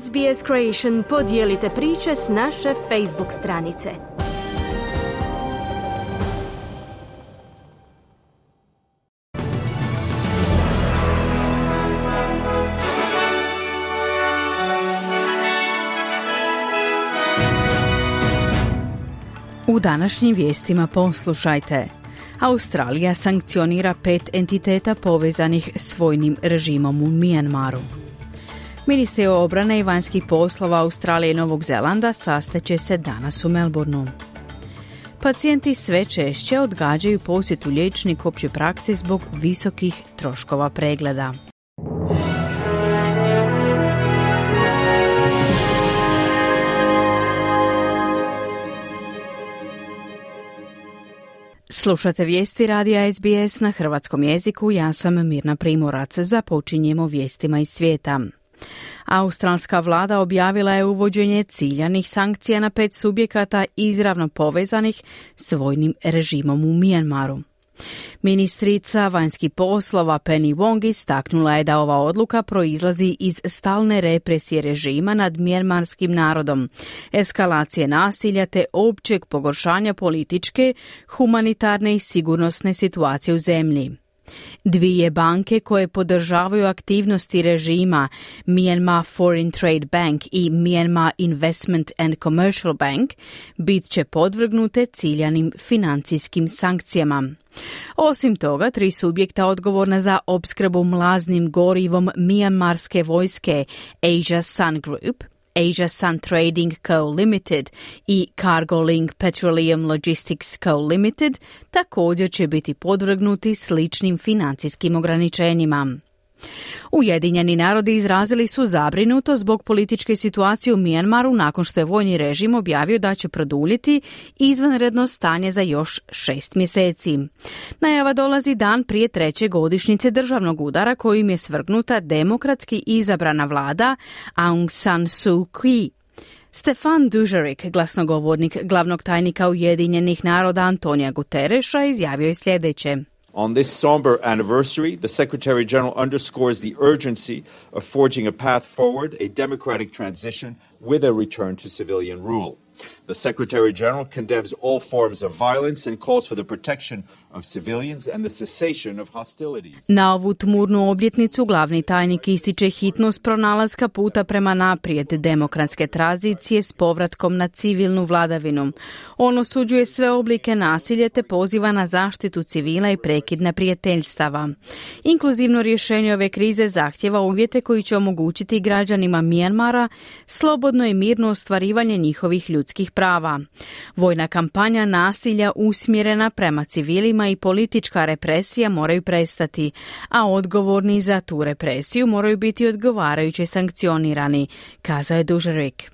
SBS Creation podijelite priče s naše Facebook stranice. U današnjim vijestima poslušajte. Australija sankcionira pet entiteta povezanih s vojnim režimom u Mijanmaru. Ministri obrane i vanjskih poslova Australije i Novog Zelanda sastaće se danas u Melbourneu. Pacijenti sve češće odgađaju posjetu liječnik opće prakse zbog visokih troškova pregleda. Slušate vijesti radija SBS na hrvatskom jeziku, ja sam Mirna Primorac, započinjemo vijestima iz svijeta. Australska vlada objavila je uvođenje ciljanih sankcija na pet subjekata izravno povezanih s vojnim režimom u Mijanmaru. Ministrica vanjskih poslova Penny Wong istaknula je da ova odluka proizlazi iz stalne represije režima nad mjermarskim narodom, eskalacije nasilja te općeg pogoršanja političke, humanitarne i sigurnosne situacije u zemlji. Dvije banke koje podržavaju aktivnosti režima Myanmar Foreign Trade Bank i Myanmar Investment and Commercial Bank bit će podvrgnute ciljanim financijskim sankcijama. Osim toga, tri subjekta odgovorna za opskrbu mlaznim gorivom Mijanmarske vojske Asia Sun Group Asia Sun Trading Co. Limited i Cargo Link Petroleum Logistics Co. Limited također će biti podvrgnuti sličnim financijskim ograničenjima. Ujedinjeni narodi izrazili su zabrinuto zbog političke situacije u Mijanmaru nakon što je vojni režim objavio da će produljiti izvanredno stanje za još šest mjeseci. Najava dolazi dan prije treće godišnjice državnog udara kojim je svrgnuta demokratski izabrana vlada Aung San Suu Kyi. Stefan Dužerik, glasnogovornik glavnog tajnika Ujedinjenih naroda Antonija Gutereša, izjavio je sljedeće. On this somber anniversary, the Secretary General underscores the urgency of forging a path forward, a democratic transition with a return to civilian rule. The Secretary General condemns all forms of violence and calls for the protection of civilians and the cessation of hostilities. Na ovu tmurnu obljetnicu glavni tajnik ističe hitnost pronalaska puta prema naprijed demokratske tranzicije s povratkom na civilnu vladavinu. On osuđuje sve oblike nasilja te poziva na zaštitu civila i prekid neprijateljstava. Inkluzivno rješenje ove krize zahtjeva uvjete koji će omogućiti građanima Mijanmara slobodno i mirno ostvarivanje njihovih ljudskih prava. Vojna kampanja nasilja usmjerena prema civilima i politička represija moraju prestati, a odgovorni za tu represiju moraju biti odgovarajuće sankcionirani, kazao je Dužerik.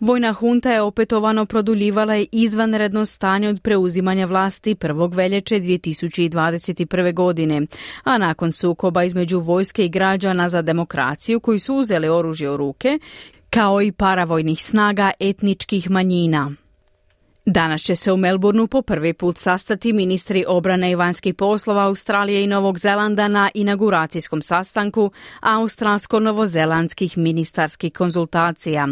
Vojna hunta je opetovano produljivala i izvanredno stanje od preuzimanja vlasti 1. veljače 2021. godine, a nakon sukoba između vojske i građana za demokraciju koji su uzeli oružje u ruke, kao i paravojnih snaga etničkih manjina. Danas će se u Melbourneu po prvi put sastati ministri obrane i vanjskih poslova Australije i Novog Zelanda na inauguracijskom sastanku australsko-novozelandskih ministarskih konzultacija.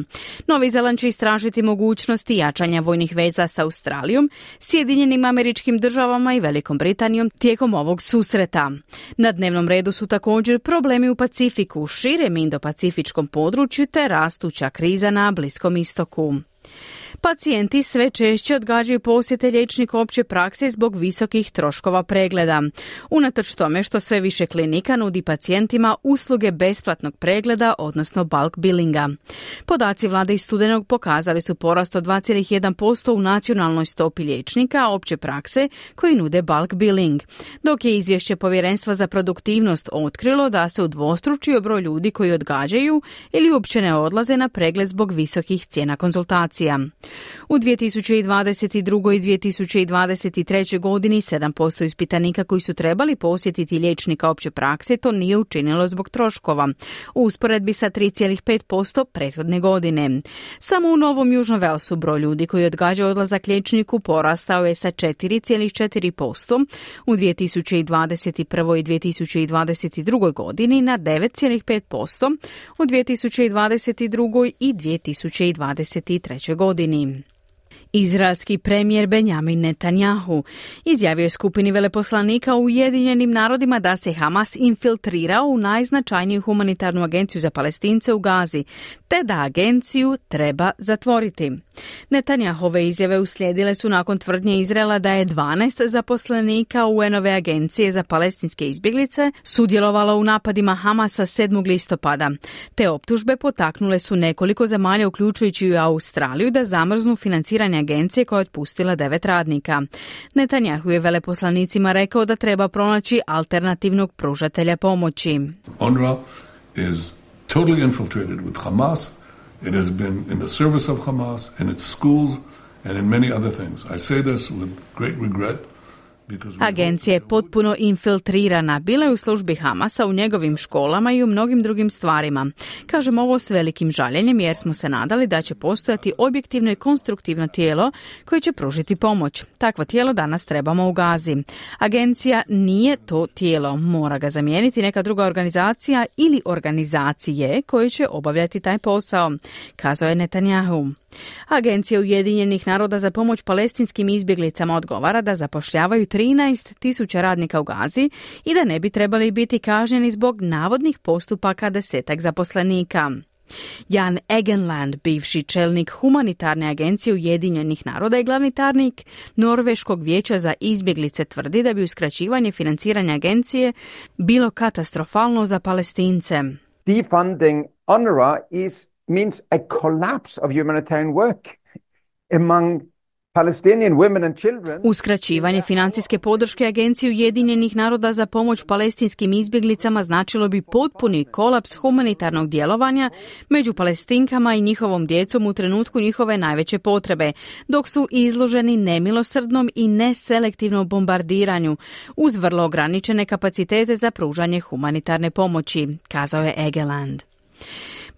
Novi Zeland će istražiti mogućnosti jačanja vojnih veza sa Australijom, Sjedinjenim američkim državama i Velikom Britanijom tijekom ovog susreta. Na dnevnom redu su također problemi u Pacifiku, širem indopacifičkom području te rastuća kriza na Bliskom istoku. Pacijenti sve češće odgađaju posjete liječnika opće prakse zbog visokih troškova pregleda. Unatoč tome što sve više klinika nudi pacijentima usluge besplatnog pregleda, odnosno bulk billinga. Podaci vlade iz studenog pokazali su porast od 2,1% u nacionalnoj stopi liječnika opće prakse koji nude bulk billing, dok je izvješće Povjerenstva za produktivnost otkrilo da se udvostručio broj ljudi koji odgađaju ili uopće ne odlaze na pregled zbog visokih cijena konzultacija. U 2022. i 2023. godini 7% ispitanika koji su trebali posjetiti liječnika opće prakse to nije učinilo zbog troškova, u usporedbi sa 3,5% prethodne godine. Samo u Novom Južnom Velsu broj ljudi koji odgađa odlazak liječniku porastao je sa 4,4% u 2021. i 2022. godini na 9,5% u 2022. i 2023. godini. team. Izraelski premijer Benjamin Netanjahu izjavio je skupini veleposlanika u Ujedinjenim narodima da se Hamas infiltrirao u najznačajniju humanitarnu agenciju za palestince u Gazi, te da agenciju treba zatvoriti. Netanjahove izjave uslijedile su nakon tvrdnje Izraela da je 12 zaposlenika UN-ove agencije za palestinske izbjeglice sudjelovalo u napadima Hamasa 7. listopada. Te optužbe potaknule su nekoliko zemalja, uključujući i Australiju, da zamrznu financiranje agencije koja je otpustila devet radnika. Netanjahu je veleposlanicima rekao da treba pronaći alternativnog pružatelja pomoći. UNRWA is totally infiltrated with Hamas. It has been in the service of Hamas in its schools and in many other things. I say this with great regret Agencija je potpuno infiltrirana. Bila je u službi Hamasa u njegovim školama i u mnogim drugim stvarima. Kažem ovo s velikim žaljenjem jer smo se nadali da će postojati objektivno i konstruktivno tijelo koje će pružiti pomoć. Takvo tijelo danas trebamo u Gazi. Agencija nije to tijelo. Mora ga zamijeniti neka druga organizacija ili organizacije koje će obavljati taj posao, kazao je Netanjahu. Agencija Ujedinjenih naroda za pomoć palestinskim izbjeglicama odgovara da zapošljavaju 13 tisuća radnika u Gazi i da ne bi trebali biti kažnjeni zbog navodnih postupaka desetak zaposlenika. Jan Egenland, bivši čelnik humanitarne agencije Ujedinjenih naroda i glavni tarnik Norveškog vijeća za izbjeglice tvrdi da bi uskraćivanje financiranja agencije bilo katastrofalno za palestince. Defunding UNRWA is means a collapse of humanitarian work among Uskraćivanje financijske podrške Agenciji Ujedinjenih naroda za pomoć palestinskim izbjeglicama značilo bi potpuni kolaps humanitarnog djelovanja među palestinkama i njihovom djecom u trenutku njihove najveće potrebe, dok su izloženi nemilosrdnom i neselektivnom bombardiranju uz vrlo ograničene kapacitete za pružanje humanitarne pomoći, kazao je Egeland.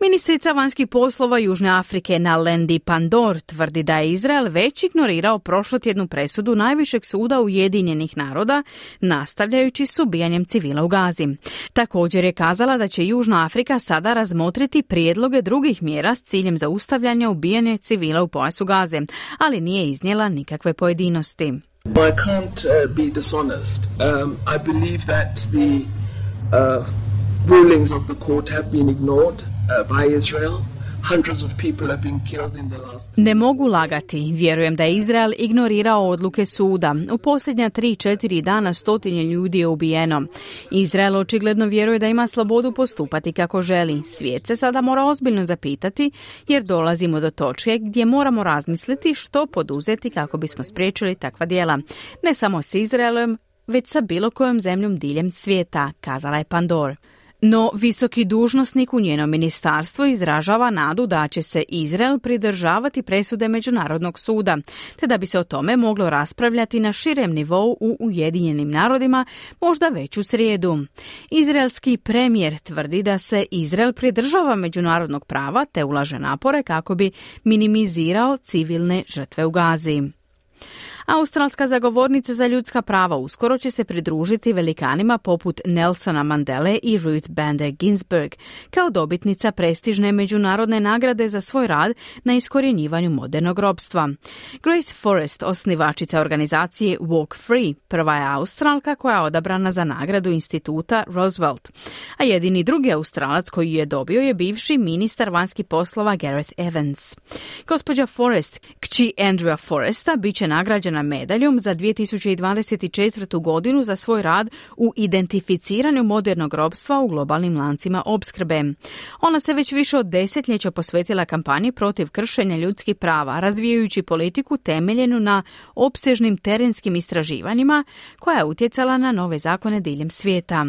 Ministrica vanjskih poslova Južne Afrike na Lendi Pandor tvrdi da je Izrael već ignorirao prošlotjednu presudu Najvišeg suda Ujedinjenih naroda, nastavljajući s ubijanjem civila u Gazi. Također je kazala da će Južna Afrika sada razmotriti prijedloge drugih mjera s ciljem zaustavljanja ubijanja civila u pojasu Gaze, ali nije iznijela nikakve pojedinosti. I can't uh, be dishonest. Um, I believe that the uh, rulings of the court have been ignored. Uh, ne mogu lagati. Vjerujem da je Izrael ignorirao odluke suda. U posljednja 3-4 dana stotinje ljudi je ubijeno. Izrael očigledno vjeruje da ima slobodu postupati kako želi. Svijet se sada mora ozbiljno zapitati jer dolazimo do točke gdje moramo razmisliti što poduzeti kako bismo spriječili takva djela. Ne samo s Izraelom, već sa bilo kojom zemljom diljem svijeta, kazala je Pandor. No, visoki dužnosnik u njenom ministarstvu izražava nadu da će se Izrael pridržavati presude Međunarodnog suda, te da bi se o tome moglo raspravljati na širem nivou u Ujedinjenim narodima, možda već u srijedu. Izraelski premijer tvrdi da se Izrael pridržava međunarodnog prava te ulaže napore kako bi minimizirao civilne žrtve u Gazi. Australska zagovornica za ljudska prava uskoro će se pridružiti velikanima poput Nelsona Mandele i Ruth Bader Ginsburg kao dobitnica prestižne međunarodne nagrade za svoj rad na iskorjenjivanju modernog robstva. Grace Forrest, osnivačica organizacije Walk Free, prva je Australka koja je odabrana za nagradu instituta Roosevelt, a jedini drugi Australac koji je dobio je bivši ministar vanjskih poslova Gareth Evans. Gospođa Forrest, kći Andrewa Forresta, bit će nagrađena medaljom za 2024. godinu za svoj rad u identificiranju modernog robstva u globalnim lancima opskrbe. Ona se već više od desetljeća posvetila kampanji protiv kršenja ljudskih prava, razvijajući politiku temeljenu na opsežnim terenskim istraživanjima koja je utjecala na nove zakone diljem svijeta.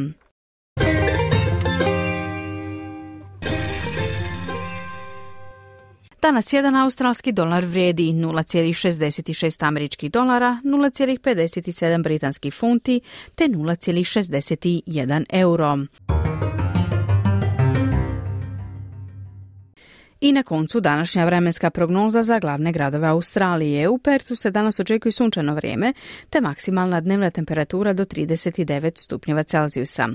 Danas jedan australski dolar vrijedi 0,66 američkih dolara, 0,57 britanskih funti te 0,61 euro. I na koncu današnja vremenska prognoza za glavne gradove Australije. U Pertu se danas očekuje sunčano vrijeme, te maksimalna dnevna temperatura do 39 stupnjeva Celzijusa.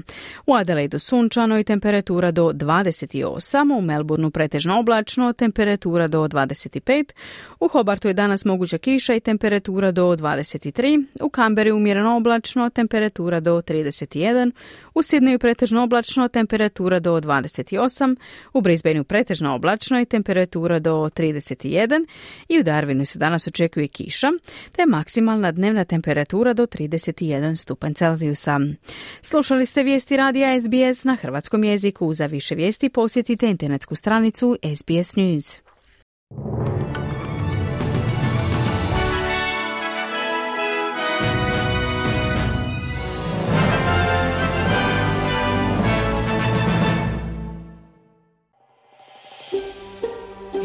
U Adelaidu sunčano i temperatura do 28, u Melbourneu pretežno oblačno, temperatura do 25, u Hobartu je danas moguća kiša i temperatura do 23, u Kamberi umjereno oblačno, temperatura do 31, u Sidneju pretežno oblačno, temperatura do 28, u Brisbaneu pretežno oblačno i temperatura do 31 i u Darwinu se danas očekuje kiša, te maksimalna dnevna temperatura do 31 stupanj Celzijusa. Slušali ste vijesti radija SBS na hrvatskom jeziku. Za više vijesti posjetite internetsku stranicu SBS News.